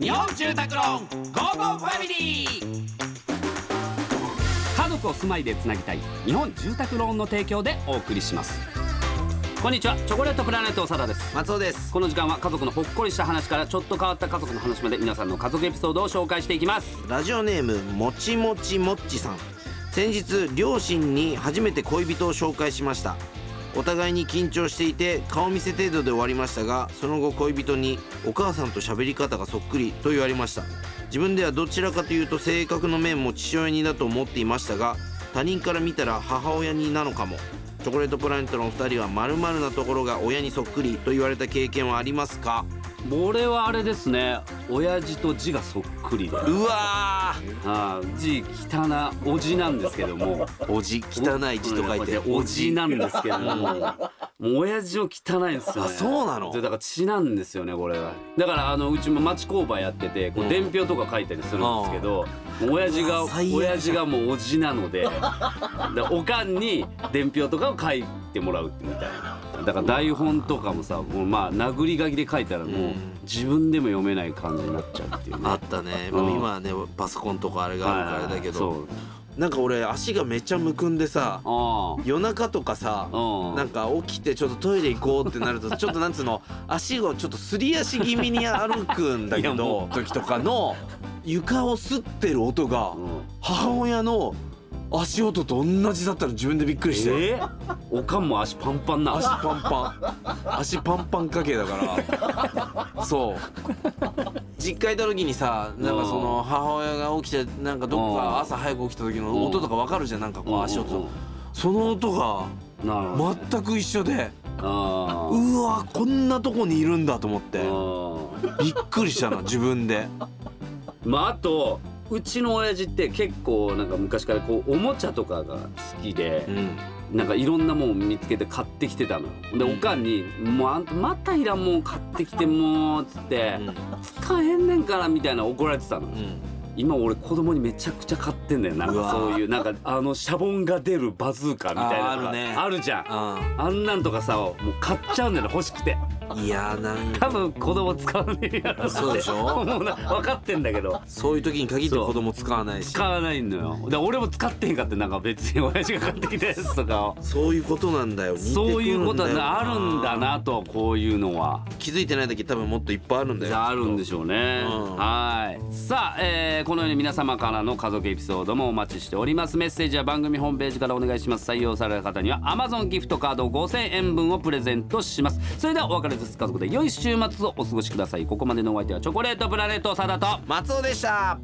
日本住宅ローンゴーゴーファミリー。家族を住まいでつなぎたい日本住宅ローンの提供でお送りします。こんにちはチョコレートプラネット長田です。松尾です。この時間は家族のほっこりした話からちょっと変わった家族の話まで皆さんの家族エピソードを紹介していきます。ラジオネームもちもちもっちさん。先日両親に初めて恋人を紹介しましたお互いに緊張していて顔見せ程度で終わりましたがその後恋人に「お母さんと喋り方がそっくり」と言われました。自分ではどちらかというと性格の面も父親にだと思っていましたが他人から見たら母親になのかも。チョコレートプラネットのお二人は〇〇なところが親にそっくりと言われた経験はありますか？俺はあれですね。親父と字がそっくりで。うわあー字汚なおじなんですけども。ーおじ汚い字と書いて。おじなんですけども。もう親父を汚いんですよね。あそうなの？だから血なんですよねこれがだからあのうちも町工場やっててこううん伝票とか書いたりするんですけど、もう親父が親父がもうおじなのででおかんに伝票とかを書いてもらうみたいなだから台本とかもさもうまあ殴り書きで書いたらもううん。自分でも読めない感じになっちゃうっていうね。あったね、うん。もう今はねパソコンとかあれがあるからあれだけど、なんか俺足がめっちゃむくんでさあ夜中とかさあなんか起きてちょっとトイレ行こうってなると ちょっとなんつうの足をちょっとすり足気味に歩くんだけど時とかの 床を擦ってる音がうん。母親の足音と同じだったの自分でびっくりして。え？ーおかんも足パンパンな。足パンパン。足パンパン家系だから。そう。実家いた時にさなんかその母親が起きてなんかどっか朝早く起きた時の音とかわかるじゃんなんかこう足音。その音が全く一緒であうわこんなとこにいるんだと思って。あびっくりしたの自分で。まああとうちの親父って結構なんか昔からこうおもちゃとかが好きでう、ん。なんかいろんなもん見つけて買ってきてたの。よでおかんに「もうあんたまたいらんもん買ってきてもう」っつって「使えんねんから」みたいな怒られてたの。うんうん今俺子供にめちゃくちゃ買ってんだよな。んかそういうなんかあのシャボンが出るバズーカみたいなのがああるね。あるじゃん。ああんなんとかさもう買っちゃうんだよね欲しくて。いやなんか。多分子供使わねえやろそうでしょ？もうな。分かってんだけど。そういう時に限って子供使わないし。使わないのよ。で俺も使ってへんかってなんか別に親父が買ってきたやつとかを。そういうことなんだよ。そういうことはあるんだなとこういうのは気づいてない時多分もっといっぱいあるんだよ。あるんでしょうね、うん。はい。さあ、えーこのように皆様からの家族エピソードもお待ちしております。メッセージは番組ホームページからお願いします。採用された方には Amazon ギフトカード5000円分をプレゼントします。それではお別れです。家族で良い週末をお過ごしください。ここまでのお相手はチョコレートプラネット長田と。松尾でした